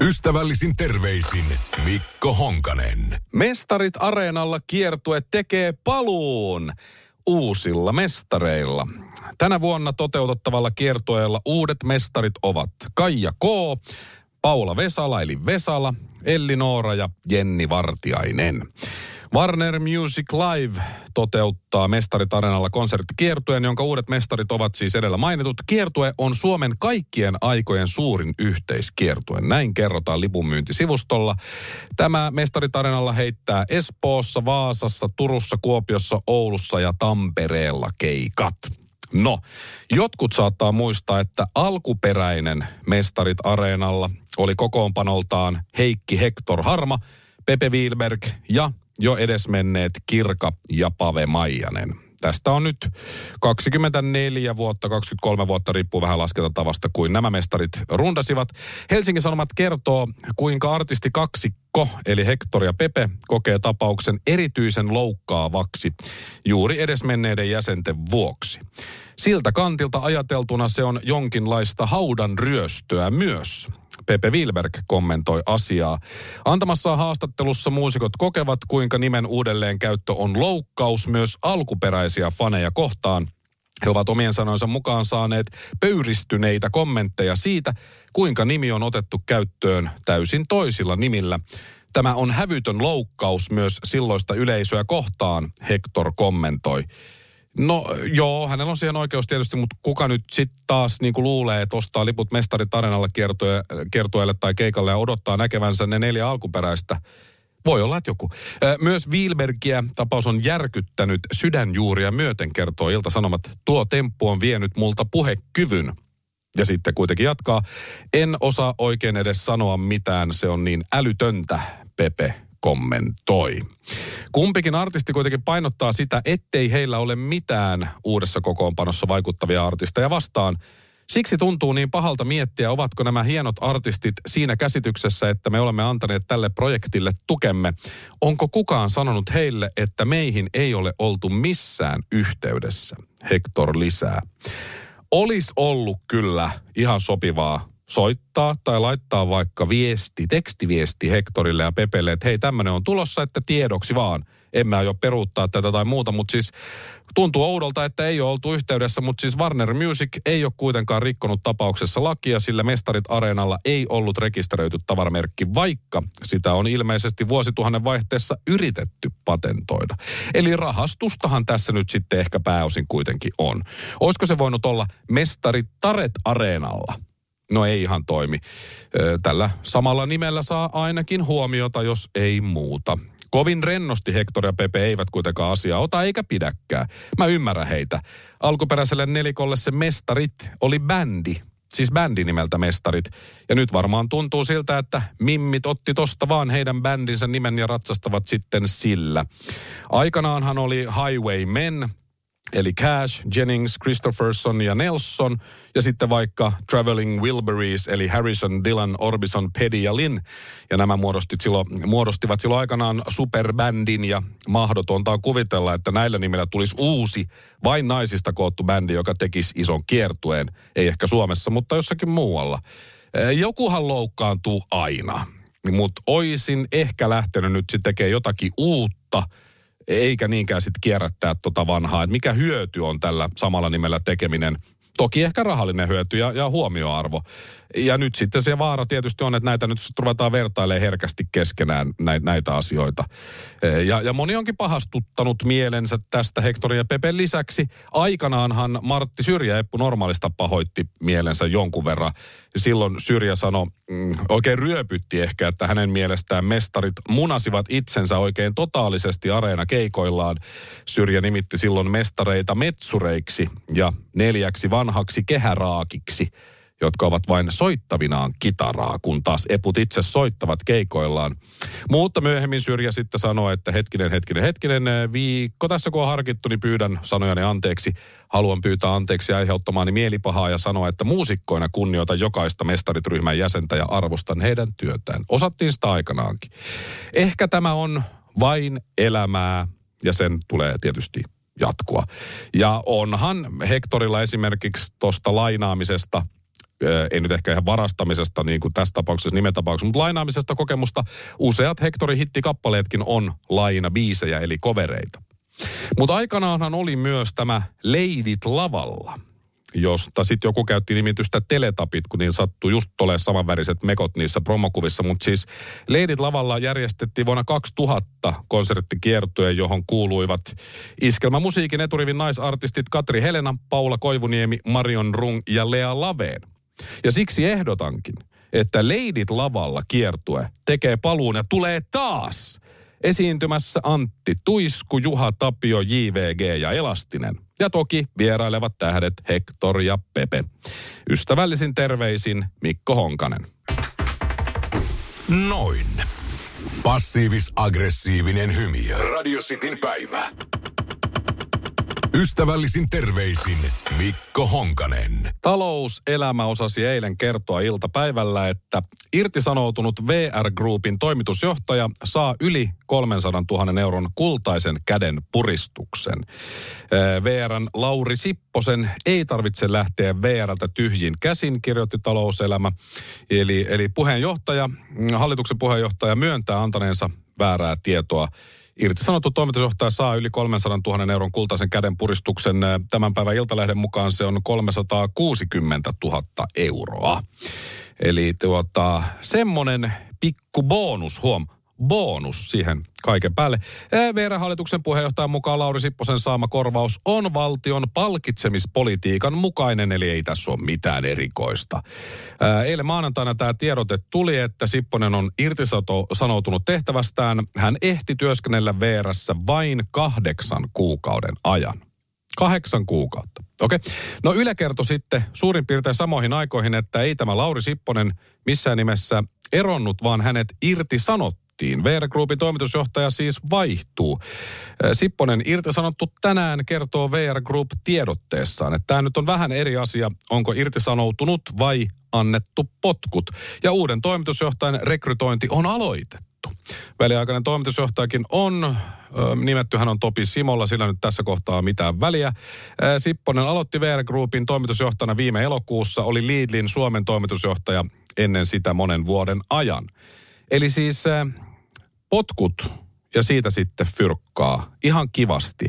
Ystävällisin terveisin Mikko Honkanen. Mestarit Areenalla kiertue tekee paluun uusilla mestareilla. Tänä vuonna toteutettavalla kiertueella uudet mestarit ovat Kaija K., Paula Vesala eli Vesala, Elli Noora ja Jenni Vartiainen. Warner Music Live toteuttaa Mestarit Arenalla konserttikiertueen, jonka uudet mestarit ovat siis edellä mainitut. Kiertue on Suomen kaikkien aikojen suurin yhteiskiertue. Näin kerrotaan lipunmyyntisivustolla. Tämä Mestarit Arenalla heittää Espoossa, Vaasassa, Turussa, Kuopiossa, Oulussa ja Tampereella keikat. No, jotkut saattaa muistaa, että alkuperäinen Mestarit Areenalla oli kokoonpanoltaan Heikki Hector Harma, Pepe Wielberg ja jo edesmenneet Kirka ja Pave Maijanen. Tästä on nyt 24 vuotta, 23 vuotta, riippuu vähän laskentatavasta, kuin nämä mestarit rundasivat. Helsingin Sanomat kertoo, kuinka artisti kaksikko, eli Hector ja Pepe, kokee tapauksen erityisen loukkaavaksi juuri edesmenneiden jäsenten vuoksi. Siltä kantilta ajateltuna se on jonkinlaista haudan ryöstöä myös. Pepe Wilberg kommentoi asiaa. Antamassaan haastattelussa muusikot kokevat, kuinka nimen uudelleenkäyttö on loukkaus myös alkuperäisiä faneja kohtaan. He ovat omien sanoinsa mukaan saaneet pöyristyneitä kommentteja siitä, kuinka nimi on otettu käyttöön täysin toisilla nimillä. Tämä on hävytön loukkaus myös silloista yleisöä kohtaan, Hector kommentoi. No joo, hänellä on siihen oikeus tietysti, mutta kuka nyt sitten taas niin kuin luulee, että ostaa liput mestarit arenalle kiertueelle tai keikalle ja odottaa näkevänsä ne neljä alkuperäistä. Voi olla, että joku. Myös Wielbergia tapaus on järkyttänyt sydänjuuria myöten, kertoo Ilta-Sanomat. Tuo temppu on vienyt multa puhekyvyn. Ja sitten kuitenkin jatkaa. En osaa oikein edes sanoa mitään, se on niin älytöntä, Pepe kommentoi. Kumpikin artisti kuitenkin painottaa sitä, ettei heillä ole mitään uudessa kokoonpanossa vaikuttavia artisteja vastaan. Siksi tuntuu niin pahalta miettiä, ovatko nämä hienot artistit siinä käsityksessä, että me olemme antaneet tälle projektille tukemme. Onko kukaan sanonut heille, että meihin ei ole oltu missään yhteydessä? Hector lisää. Olisi ollut kyllä ihan sopivaa soittaa tai laittaa vaikka viesti, tekstiviesti Hektorille ja Pepelle, että hei tämmöinen on tulossa, että tiedoksi vaan. En mä jo peruuttaa tätä tai muuta, mutta siis tuntuu oudolta, että ei ole oltu yhteydessä, mutta siis Warner Music ei ole kuitenkaan rikkonut tapauksessa lakia, sillä Mestarit Areenalla ei ollut rekisteröity tavaramerkki, vaikka sitä on ilmeisesti vuosituhannen vaihteessa yritetty patentoida. Eli rahastustahan tässä nyt sitten ehkä pääosin kuitenkin on. Olisiko se voinut olla Mestarit Taret Areenalla? No ei ihan toimi. Tällä samalla nimellä saa ainakin huomiota, jos ei muuta. Kovin rennosti Hector ja Pepe eivät kuitenkaan asiaa ota eikä pidäkään. Mä ymmärrän heitä. Alkuperäiselle nelikolle se Mestarit oli bändi, siis bändi nimeltä Mestarit. Ja nyt varmaan tuntuu siltä, että mimmit otti tosta vaan heidän bändinsä nimen ja ratsastavat sitten sillä. Aikanaanhan oli Highway Men, Eli Cash, Jennings, Christopherson ja Nelson. Ja sitten vaikka Traveling Wilburys, eli Harrison, Dylan, Orbison, Peddy ja Lynn. Ja nämä muodostit silloin, muodostivat silloin aikanaan superbändin ja mahdotonta on kuvitella, että näillä nimillä tulisi uusi, vain naisista koottu bändi, joka tekisi ison kiertueen. Ei ehkä Suomessa, mutta jossakin muualla. Jokuhan loukkaantuu aina, mutta oisin ehkä lähtenyt nyt sitten tekemään jotakin uutta – eikä niinkään sitten kierrättää tota vanhaa. Että mikä hyöty on tällä samalla nimellä tekeminen. Toki ehkä rahallinen hyöty ja, ja huomioarvo. Ja nyt sitten se vaara tietysti on, että näitä nyt ruvetaan vertailemaan herkästi keskenään näitä, näitä asioita. E, ja, ja moni onkin pahastuttanut mielensä tästä Hektorin ja Pepen lisäksi. Aikanaanhan Martti Syrjäeppu normaalista pahoitti mielensä jonkun verran. Silloin Syrjä sanoi, mm, oikein ryöpytti ehkä, että hänen mielestään mestarit munasivat itsensä oikein totaalisesti areena keikoillaan. Syrjä nimitti silloin mestareita metsureiksi ja neljäksi vanhaksi kehäraakiksi – jotka ovat vain soittavinaan kitaraa, kun taas eput itse soittavat keikoillaan. Mutta myöhemmin Syrjä sitten sanoi, että hetkinen, hetkinen, hetkinen, viikko tässä kun on harkittu, niin pyydän sanojani anteeksi. Haluan pyytää anteeksi aiheuttamaani mielipahaa ja sanoa, että muusikkoina kunnioita jokaista mestaritryhmän jäsentä ja arvostan heidän työtään. Osattiin sitä aikanaankin. Ehkä tämä on vain elämää ja sen tulee tietysti jatkua. Ja onhan Hektorilla esimerkiksi tuosta lainaamisesta, ei nyt ehkä ihan varastamisesta niin kuin tässä tapauksessa nimetapauksessa, mutta lainaamisesta kokemusta. Useat Hektorin hittikappaleetkin on laina biisejä eli kovereita. Mutta aikanaanhan oli myös tämä Leidit lavalla josta sitten joku käytti nimitystä teletapit, kun niin sattui just olemaan samanväriset mekot niissä promokuvissa. Mutta siis Leidit lavalla järjestettiin vuonna 2000 konserttikiertue, johon kuuluivat iskelmämusiikin eturivin naisartistit Katri Helena, Paula Koivuniemi, Marion Rung ja Lea Laveen. Ja siksi ehdotankin, että Leidit lavalla kiertue tekee paluun ja tulee taas esiintymässä Antti Tuisku, Juha Tapio, JVG ja Elastinen. Ja toki vierailevat tähdet Hector ja Pepe. Ystävällisin terveisin Mikko Honkanen. Noin. Passiivis-aggressiivinen hymiö. Radio Cityn päivä. Ystävällisin terveisin Mikko Honkanen. Talouselämä osasi eilen kertoa iltapäivällä, että irtisanoutunut VR Groupin toimitusjohtaja saa yli 300 000 euron kultaisen käden puristuksen. VRn Lauri Sipposen ei tarvitse lähteä VRltä tyhjin käsin, kirjoitti talouselämä. Eli, eli puheenjohtaja, hallituksen puheenjohtaja myöntää antaneensa väärää tietoa Irtisanottu toimitusjohtaja saa yli 300 000 euron kultaisen käden puristuksen. Tämän päivän Iltalehden mukaan se on 360 000 euroa. Eli tuota, semmoinen pikku bonus, huom, bonus siihen kaiken päälle. VR-hallituksen puheenjohtajan mukaan Lauri Sipposen saama korvaus on valtion palkitsemispolitiikan mukainen, eli ei tässä ole mitään erikoista. Eilen maanantaina tämä tiedote tuli, että Sipponen on irtisanoutunut tehtävästään. Hän ehti työskennellä VRssä vain kahdeksan kuukauden ajan. Kahdeksan kuukautta. Okei. Okay. No Yle kertoi sitten suurin piirtein samoihin aikoihin, että ei tämä Lauri Sipponen missään nimessä eronnut, vaan hänet irtisanottu sanottiin. VR Groupin toimitusjohtaja siis vaihtuu. Sipponen irtisanottu tänään kertoo VR Group tiedotteessaan, että tämä nyt on vähän eri asia, onko irtisanoutunut vai annettu potkut. Ja uuden toimitusjohtajan rekrytointi on aloitettu. Väliaikainen toimitusjohtajakin on nimetty, hän on Topi Simolla, sillä nyt tässä kohtaa mitään väliä. Sipponen aloitti VR Groupin toimitusjohtajana viime elokuussa, oli Lidlin Suomen toimitusjohtaja ennen sitä monen vuoden ajan. Eli siis potkut ja siitä sitten fyrkkaa ihan kivasti.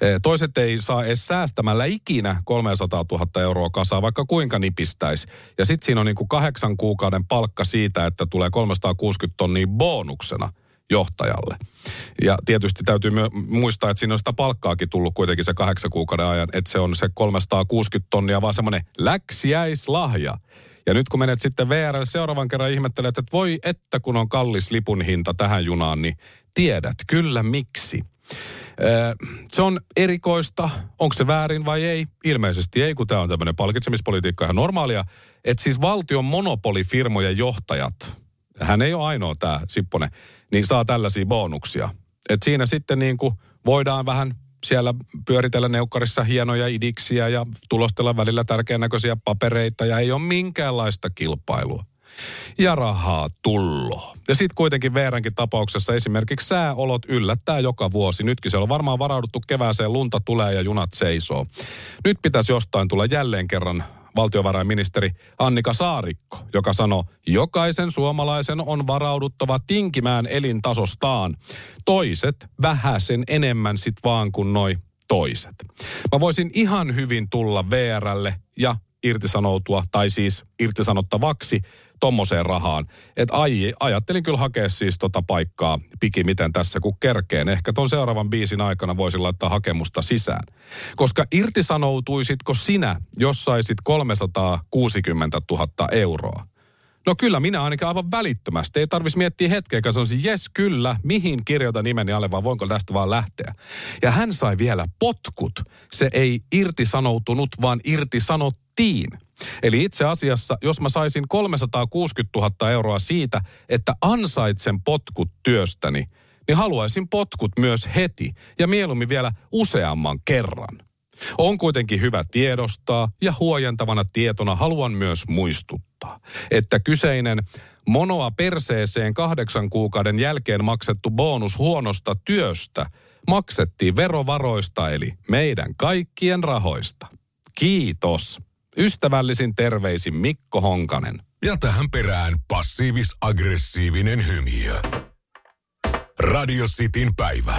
E, toiset ei saa edes säästämällä ikinä 300 000 euroa kasaa, vaikka kuinka nipistäisi. Ja sitten siinä on niin kuin kahdeksan kuukauden palkka siitä, että tulee 360 tonnia bonuksena johtajalle. Ja tietysti täytyy muistaa, että siinä on sitä palkkaakin tullut kuitenkin se kahdeksan kuukauden ajan, että se on se 360 tonnia, vaan semmoinen läksiäislahja. Ja nyt kun menet sitten VR seuraavan kerran ihmettelet, että voi että kun on kallis lipun hinta tähän junaan, niin tiedät kyllä miksi. Se on erikoista. Onko se väärin vai ei? Ilmeisesti ei, kun tämä on tämmöinen palkitsemispolitiikka ihan normaalia. Että siis valtion monopolifirmojen johtajat, hän ei ole ainoa tämä Sipponen, niin saa tällaisia bonuksia. Et siinä sitten niin kuin voidaan vähän siellä pyöritellä neukkarissa hienoja idiksiä ja tulostella välillä tärkeän näköisiä papereita ja ei ole minkäänlaista kilpailua. Ja rahaa tullo. Ja sitten kuitenkin Veerankin tapauksessa esimerkiksi sääolot yllättää joka vuosi. Nytkin se on varmaan varauduttu kevääseen, lunta tulee ja junat seisoo. Nyt pitäisi jostain tulla jälleen kerran valtiovarainministeri Annika Saarikko, joka sanoi, jokaisen suomalaisen on varauduttava tinkimään elintasostaan. Toiset vähäsen enemmän sit vaan kuin noi toiset. Mä voisin ihan hyvin tulla VRlle ja irtisanoutua, tai siis irtisanottavaksi tommoseen rahaan. Että ai, ajattelin kyllä hakea siis tota paikkaa pikimiten tässä, kun kerkeen. Ehkä ton seuraavan biisin aikana voisin laittaa hakemusta sisään. Koska irtisanoutuisitko sinä, jos saisit 360 000 euroa? No kyllä, minä ainakin aivan välittömästi. Ei tarvitsisi miettiä hetkeä, sanoisin, jes kyllä, mihin kirjoitan nimeni alle, vaan voinko tästä vaan lähteä. Ja hän sai vielä potkut. Se ei irtisanoutunut, vaan irtisanotti maksettiin. Eli itse asiassa, jos mä saisin 360 000 euroa siitä, että ansaitsen potkut työstäni, niin haluaisin potkut myös heti ja mieluummin vielä useamman kerran. On kuitenkin hyvä tiedostaa ja huojentavana tietona haluan myös muistuttaa, että kyseinen monoa perseeseen kahdeksan kuukauden jälkeen maksettu bonus huonosta työstä maksettiin verovaroista eli meidän kaikkien rahoista. Kiitos. Ystävällisin terveisin Mikko Honkanen. Ja tähän perään passiivis-aggressiivinen hymiö. Radio Cityn päivä.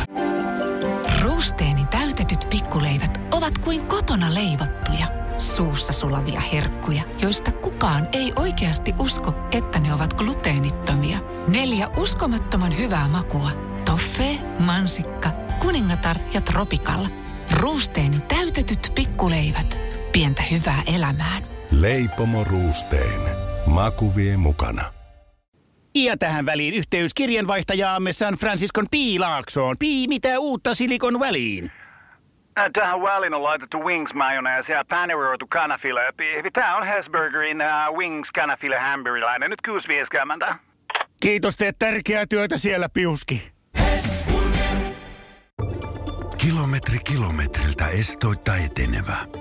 Ruusteeni täytetyt pikkuleivät ovat kuin kotona leivottuja, suussa sulavia herkkuja, joista kukaan ei oikeasti usko, että ne ovat gluteenittomia. Neljä uskomattoman hyvää makua. Toffee, mansikka, kuningatar ja tropikalla. Ruusteeni täytetyt pikkuleivät. Pientä hyvää elämään. Leipomo Ruusteen. Maku vie mukana. Ja tähän väliin yhteys kirjanvaihtajaamme San Franciscon Piilaaksoon. Pii, mitä uutta Silikon väliin? Äh, Tähän väliin on laitettu wings mayonnaise ja paneroitu kanafila. Tämä on Hesburgerin uh, wings kanafila hamburilainen. Nyt 6.50. Kiitos, teet tärkeää työtä siellä, Piuski. Kilometri kilometriltä estoitta etenevä.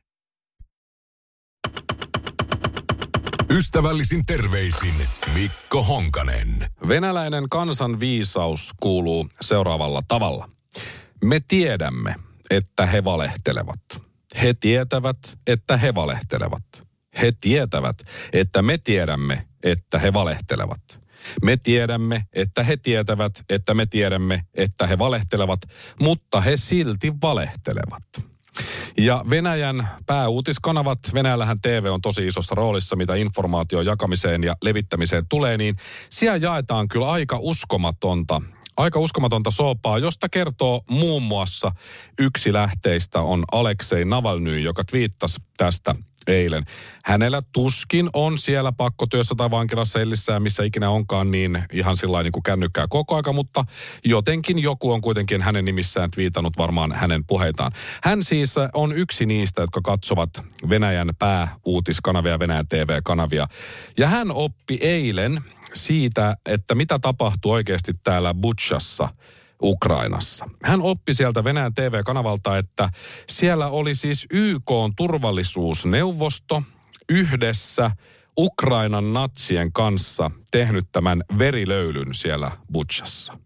Ystävällisin terveisin Mikko Honkanen. Venäläinen kansanviisaus kuuluu seuraavalla tavalla. Me tiedämme, että he valehtelevat. He tietävät, että he valehtelevat. He tietävät, että me tiedämme, että he valehtelevat. Me tiedämme, että he tietävät, että me tiedämme, että he valehtelevat, mutta he silti valehtelevat. Ja Venäjän pääuutiskanavat, Venäjällähän TV on tosi isossa roolissa, mitä informaation jakamiseen ja levittämiseen tulee, niin siellä jaetaan kyllä aika uskomatonta aika uskomatonta soopaa, josta kertoo muun muassa yksi lähteistä on Aleksei Navalny, joka twiittasi tästä eilen. Hänellä tuskin on siellä pakkotyössä tai vankilassa ellissään, missä ikinä onkaan, niin ihan sillä niin kuin kännykkää koko aika, mutta jotenkin joku on kuitenkin hänen nimissään twiitannut varmaan hänen puheitaan. Hän siis on yksi niistä, jotka katsovat Venäjän pääuutiskanavia, Venäjän TV-kanavia. Ja hän oppi eilen siitä, että mitä tapahtuu oikeasti täällä Butchassa – Ukrainassa. Hän oppi sieltä Venäjän TV-kanavalta, että siellä oli siis YK turvallisuusneuvosto yhdessä Ukrainan natsien kanssa tehnyt tämän verilöylyn siellä Butchassa.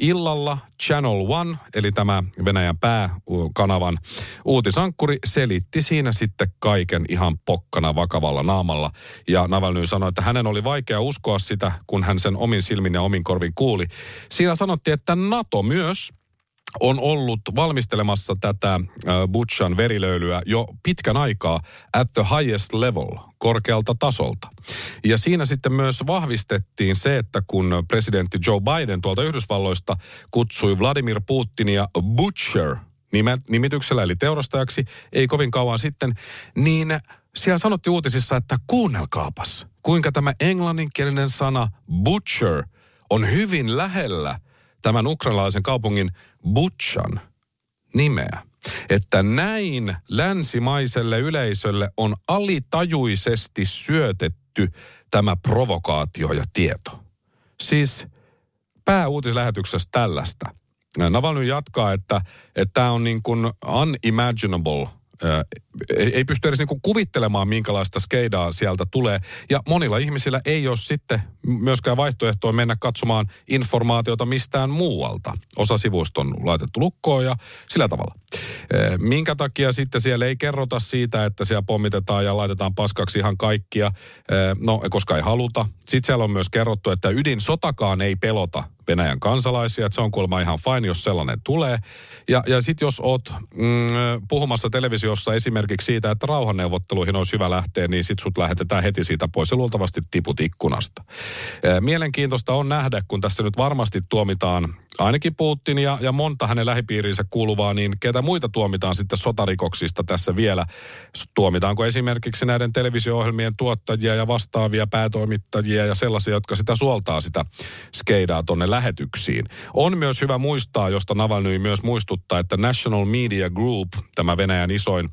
Illalla Channel One, eli tämä Venäjän pääkanavan uutisankkuri, selitti siinä sitten kaiken ihan pokkana vakavalla naamalla. Ja Navalny sanoi, että hänen oli vaikea uskoa sitä, kun hän sen omin silmin ja omin korvin kuuli. Siinä sanottiin, että NATO myös on ollut valmistelemassa tätä Butchan verilöylyä jo pitkän aikaa at the highest level, korkealta tasolta. Ja siinä sitten myös vahvistettiin se, että kun presidentti Joe Biden tuolta Yhdysvalloista kutsui Vladimir Putinia Butcher nimityksellä eli teurastajaksi ei kovin kauan sitten, niin siellä sanottiin uutisissa, että kuunnelkaapas, kuinka tämä englanninkielinen sana butcher on hyvin lähellä tämän ukrainalaisen kaupungin Butchan nimeä. Että näin länsimaiselle yleisölle on alitajuisesti syötetty tämä provokaatio ja tieto. Siis pääuutislähetyksessä tällaista. Navalny jatkaa, että tämä on niin kuin unimaginable ei, pysty edes niinku kuvittelemaan, minkälaista skeidaa sieltä tulee. Ja monilla ihmisillä ei ole sitten myöskään vaihtoehtoa mennä katsomaan informaatiota mistään muualta. Osa sivuista on laitettu lukkoon ja sillä tavalla. Minkä takia sitten siellä ei kerrota siitä, että siellä pommitetaan ja laitetaan paskaksi ihan kaikkia? No, koska ei haluta. Sitten siellä on myös kerrottu, että ydinsotakaan ei pelota Venäjän kansalaisia, että se on kuulemma ihan fine, jos sellainen tulee. Ja, ja sitten jos oot mm, puhumassa televisiossa esimerkiksi siitä, että rauhanneuvotteluihin olisi hyvä lähteä, niin sit sut lähetetään heti siitä pois ja luultavasti tiput ikkunasta. Mielenkiintoista on nähdä, kun tässä nyt varmasti tuomitaan ainakin Putin ja, ja monta hänen lähipiiriinsä kuuluvaa, niin ketä muita tuomitaan sitten sotarikoksista tässä vielä? Tuomitaanko esimerkiksi näiden televisio-ohjelmien tuottajia ja vastaavia päätoimittajia ja sellaisia, jotka sitä suoltaa sitä skeidaa tonne lähetyksiin? On myös hyvä muistaa, josta Navalny myös muistuttaa, että National Media Group, tämä Venäjän isoin,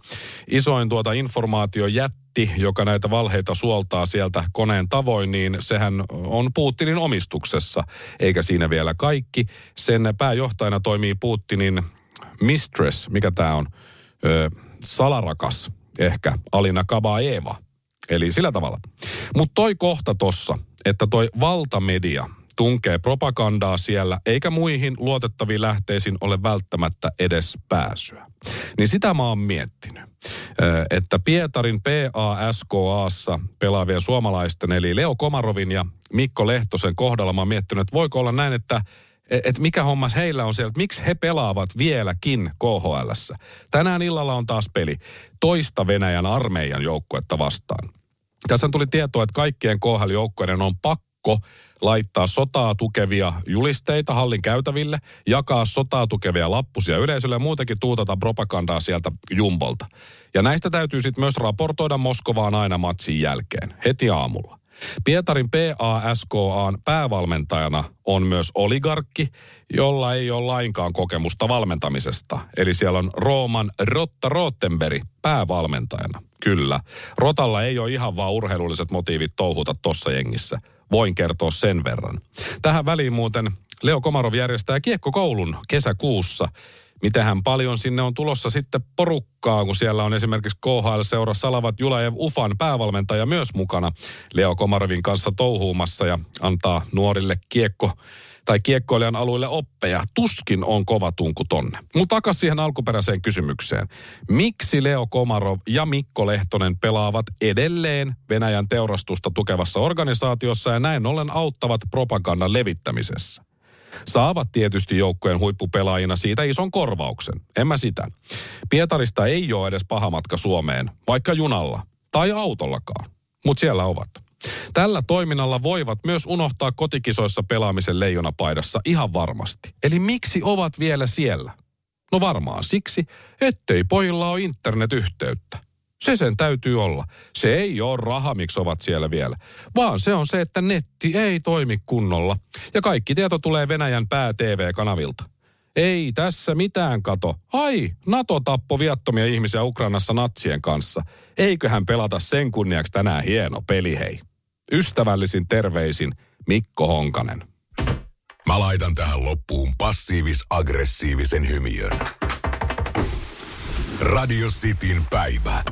isoin tuota informaatiojätti, joka näitä valheita suoltaa sieltä koneen tavoin, niin sehän on Putinin omistuksessa, eikä siinä vielä kaikki. Sen pääjohtajana toimii Putinin mistress, mikä tämä on, ö, salarakas ehkä, Alina Kabaeva. Eli sillä tavalla. Mutta toi kohta tossa, että toi valtamedia tunkee propagandaa siellä, eikä muihin luotettaviin lähteisiin ole välttämättä edes pääsyä. Niin sitä mä oon miettinyt, että Pietarin PASKAssa pelaavien suomalaisten, eli Leo Komarovin ja Mikko Lehtosen kohdalla mä oon miettinyt, että voiko olla näin, että että mikä hommas heillä on siellä, että miksi he pelaavat vieläkin KHL. Tänään illalla on taas peli toista Venäjän armeijan joukkuetta vastaan. Tässä tuli tietoa, että kaikkien KHL-joukkueiden on pakko laittaa sotaa tukevia julisteita hallin käytäville, jakaa sotaa tukevia lappusia yleisölle ja muutenkin tuutata propagandaa sieltä jumbolta. Ja näistä täytyy sitten myös raportoida Moskovaan aina matsin jälkeen, heti aamulla. Pietarin PASKAn päävalmentajana on myös oligarkki, jolla ei ole lainkaan kokemusta valmentamisesta. Eli siellä on Rooman Rotta Rottenberg päävalmentajana. Kyllä. Rotalla ei ole ihan vaan urheilulliset motiivit touhuta tossa jengissä. Voin kertoa sen verran. Tähän väliin muuten Leo Komarov järjestää kiekkokoulun kesäkuussa – Mitähän paljon sinne on tulossa sitten porukkaa, kun siellä on esimerkiksi KHL-seura Salavat Julajev Ufan päävalmentaja myös mukana Leo Komarovin kanssa touhuumassa ja antaa nuorille kiekko tai kiekkoilijan alueelle oppeja. Tuskin on kova tunku tonne. Mutta takaisin siihen alkuperäiseen kysymykseen. Miksi Leo Komarov ja Mikko Lehtonen pelaavat edelleen Venäjän teurastusta tukevassa organisaatiossa ja näin ollen auttavat propagandan levittämisessä? Saavat tietysti joukkojen huippupelaajina siitä ison korvauksen. En mä sitä. Pietarista ei ole edes paha matka Suomeen, vaikka junalla tai autollakaan. Mutta siellä ovat. Tällä toiminnalla voivat myös unohtaa kotikisoissa pelaamisen leijonapaidassa ihan varmasti. Eli miksi ovat vielä siellä? No varmaan siksi, ettei pojilla ole internetyhteyttä. Se sen täytyy olla. Se ei ole raha, miksi ovat siellä vielä, vaan se on se, että netti ei toimi kunnolla. Ja kaikki tieto tulee Venäjän pää-TV-kanavilta. Ei tässä mitään kato. Ai, NATO tappo viattomia ihmisiä Ukrainassa natsien kanssa. Eiköhän pelata sen kunniaksi tänään hieno peli, hei. Ystävällisin terveisin Mikko Honkanen. Mä laitan tähän loppuun passiivis-aggressiivisen hymiön. Radio Cityn päivä.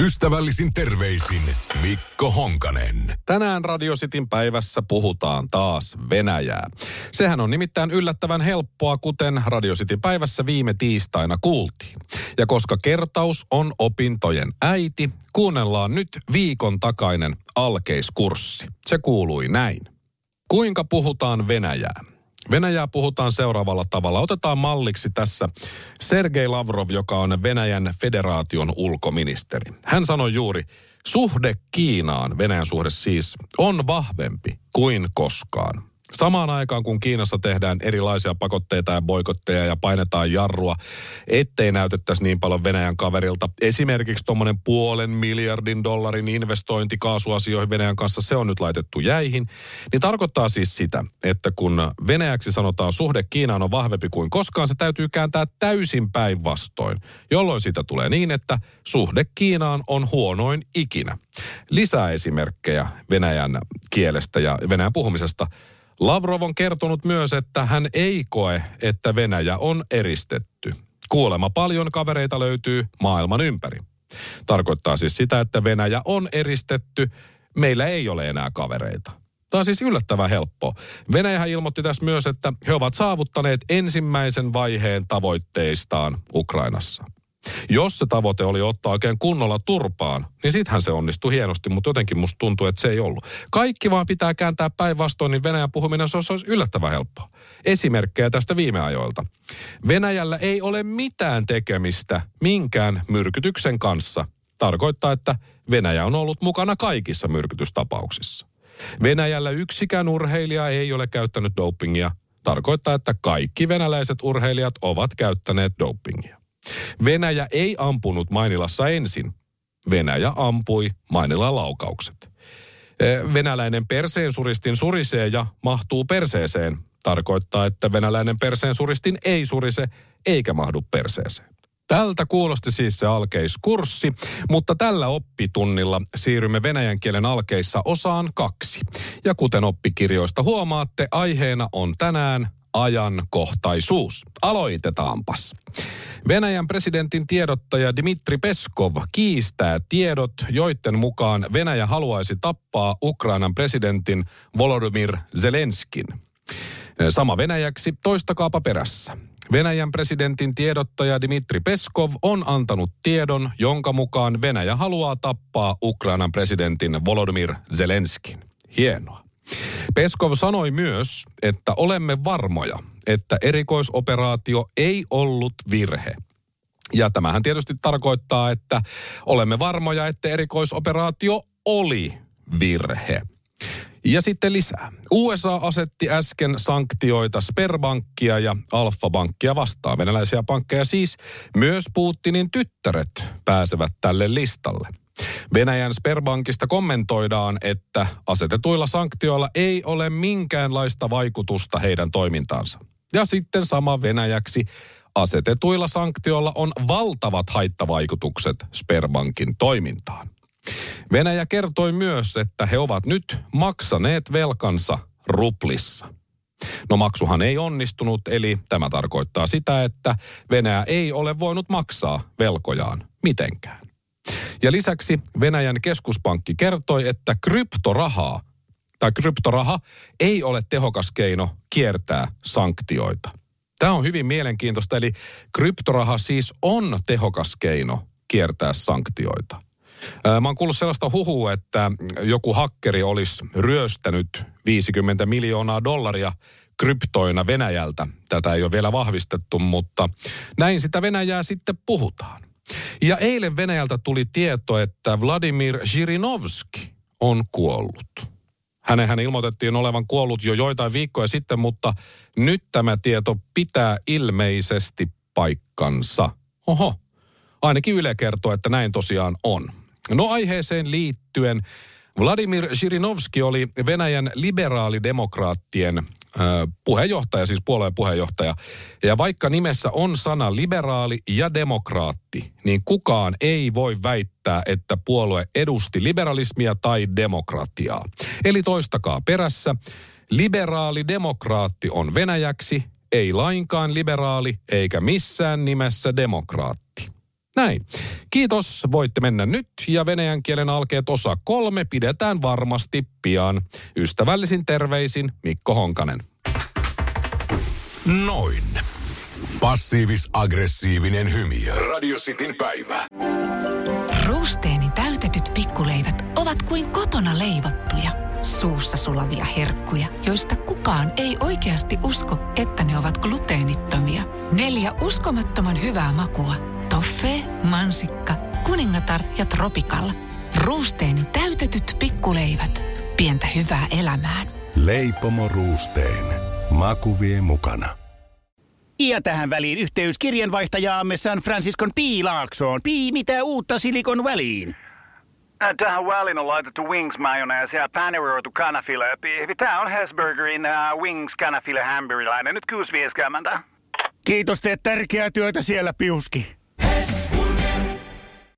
Ystävällisin terveisin Mikko Honkanen. Tänään Radio Cityn päivässä puhutaan taas Venäjää. Sehän on nimittäin yllättävän helppoa, kuten Radio Cityn päivässä viime tiistaina kuultiin. Ja koska kertaus on opintojen äiti, kuunnellaan nyt viikon takainen alkeiskurssi. Se kuului näin. Kuinka puhutaan Venäjää? Venäjää puhutaan seuraavalla tavalla. Otetaan malliksi tässä Sergei Lavrov, joka on Venäjän federaation ulkoministeri. Hän sanoi juuri, suhde Kiinaan, Venäjän suhde siis, on vahvempi kuin koskaan. Samaan aikaan, kun Kiinassa tehdään erilaisia pakotteita ja boikotteja ja painetaan jarrua, ettei näytettäisi niin paljon Venäjän kaverilta. Esimerkiksi tuommoinen puolen miljardin dollarin investointi kaasuasioihin Venäjän kanssa, se on nyt laitettu jäihin. Niin tarkoittaa siis sitä, että kun Venäjäksi sanotaan suhde Kiinaan on vahvempi kuin koskaan, se täytyy kääntää täysin päinvastoin. Jolloin sitä tulee niin, että suhde Kiinaan on huonoin ikinä. Lisää esimerkkejä Venäjän kielestä ja Venäjän puhumisesta – Lavrov on kertonut myös, että hän ei koe, että Venäjä on eristetty. Kuolema paljon kavereita löytyy maailman ympäri. Tarkoittaa siis sitä, että Venäjä on eristetty, meillä ei ole enää kavereita. Tämä on siis yllättävän helppo. Venäjä ilmoitti tässä myös, että he ovat saavuttaneet ensimmäisen vaiheen tavoitteistaan Ukrainassa. Jos se tavoite oli ottaa oikein kunnolla turpaan, niin sittenhän se onnistui hienosti, mutta jotenkin musta tuntuu, että se ei ollut. Kaikki vaan pitää kääntää päinvastoin, niin Venäjän puhuminen se olisi yllättävän helppoa. Esimerkkejä tästä viime ajoilta. Venäjällä ei ole mitään tekemistä minkään myrkytyksen kanssa. Tarkoittaa, että Venäjä on ollut mukana kaikissa myrkytystapauksissa. Venäjällä yksikään urheilija ei ole käyttänyt dopingia. Tarkoittaa, että kaikki venäläiset urheilijat ovat käyttäneet dopingia. Venäjä ei ampunut Mainilassa ensin. Venäjä ampui Mainilan laukaukset. Venäläinen perseen suristin surisee ja mahtuu perseeseen. Tarkoittaa, että venäläinen perseen suristin ei surise eikä mahdu perseeseen. Tältä kuulosti siis se alkeiskurssi, mutta tällä oppitunnilla siirrymme venäjän kielen alkeissa osaan kaksi. Ja kuten oppikirjoista huomaatte, aiheena on tänään ajankohtaisuus. Aloitetaanpas. Venäjän presidentin tiedottaja Dmitri Peskov kiistää tiedot, joiden mukaan Venäjä haluaisi tappaa Ukrainan presidentin Volodymyr Zelenskin. Sama venäjäksi, toistakaapa perässä. Venäjän presidentin tiedottaja Dmitri Peskov on antanut tiedon, jonka mukaan Venäjä haluaa tappaa Ukrainan presidentin Volodymyr Zelenskin. Hienoa. Peskov sanoi myös, että olemme varmoja, että erikoisoperaatio ei ollut virhe. Ja tämähän tietysti tarkoittaa, että olemme varmoja, että erikoisoperaatio oli virhe. Ja sitten lisää. USA asetti äsken sanktioita Sperbankkia ja Alfa-Bankkia vastaan. Venäläisiä pankkeja siis. Myös Putinin tyttäret pääsevät tälle listalle. Venäjän Sperbankista kommentoidaan, että asetetuilla sanktioilla ei ole minkäänlaista vaikutusta heidän toimintaansa. Ja sitten sama Venäjäksi. Asetetuilla sanktioilla on valtavat haittavaikutukset Sperbankin toimintaan. Venäjä kertoi myös, että he ovat nyt maksaneet velkansa ruplissa. No maksuhan ei onnistunut, eli tämä tarkoittaa sitä, että Venäjä ei ole voinut maksaa velkojaan mitenkään. Ja lisäksi Venäjän keskuspankki kertoi, että kryptorahaa tai kryptoraha ei ole tehokas keino kiertää sanktioita. Tämä on hyvin mielenkiintoista, eli kryptoraha siis on tehokas keino kiertää sanktioita. Mä oon kuullut sellaista huhua, että joku hakkeri olisi ryöstänyt 50 miljoonaa dollaria kryptoina Venäjältä. Tätä ei ole vielä vahvistettu, mutta näin sitä Venäjää sitten puhutaan. Ja eilen Venäjältä tuli tieto, että Vladimir Zhirinovski on kuollut. Hänenhän ilmoitettiin olevan kuollut jo joitain viikkoja sitten, mutta nyt tämä tieto pitää ilmeisesti paikkansa. Oho, ainakin Yle kertoo, että näin tosiaan on. No aiheeseen liittyen Vladimir Zhirinovski oli Venäjän liberaalidemokraattien puheenjohtaja, siis puolueen puheenjohtaja. Ja vaikka nimessä on sana liberaali ja demokraatti, niin kukaan ei voi väittää, että puolue edusti liberalismia tai demokratiaa. Eli toistakaa perässä. Liberaalidemokraatti on venäjäksi, ei lainkaan liberaali eikä missään nimessä demokraatti. Näin. Kiitos, voitte mennä nyt ja venäjän kielen alkeet osa kolme pidetään varmasti pian. Ystävällisin terveisin Mikko Honkanen. Noin. Passiivis-aggressiivinen hymy. Radio Cityn päivä. Ruusteeni täytetyt pikkuleivät ovat kuin kotona leivottuja, suussa sulavia herkkuja, joista kukaan ei oikeasti usko, että ne ovat gluteenittomia. Neljä uskomattoman hyvää makua – Toffee, mansikka, kuningatar ja tropikalla. Ruusteeni täytetyt pikkuleivät. Pientä hyvää elämään. Leipomo Ruusteen. Maku vie mukana. Ja tähän väliin yhteys kirjanvaihtajaamme San Franciscon Piilaaksoon. Pii, mitä uutta Silikon väliin? Äh, Tähän väliin on laitettu wings mayonnaise ja paneroitu kanafila. Tämä on Hesburgerin uh, wings kanafila hamburilainen. Nyt kuusi vieskäämäntä. Kiitos, teet tärkeää työtä siellä, Piuski.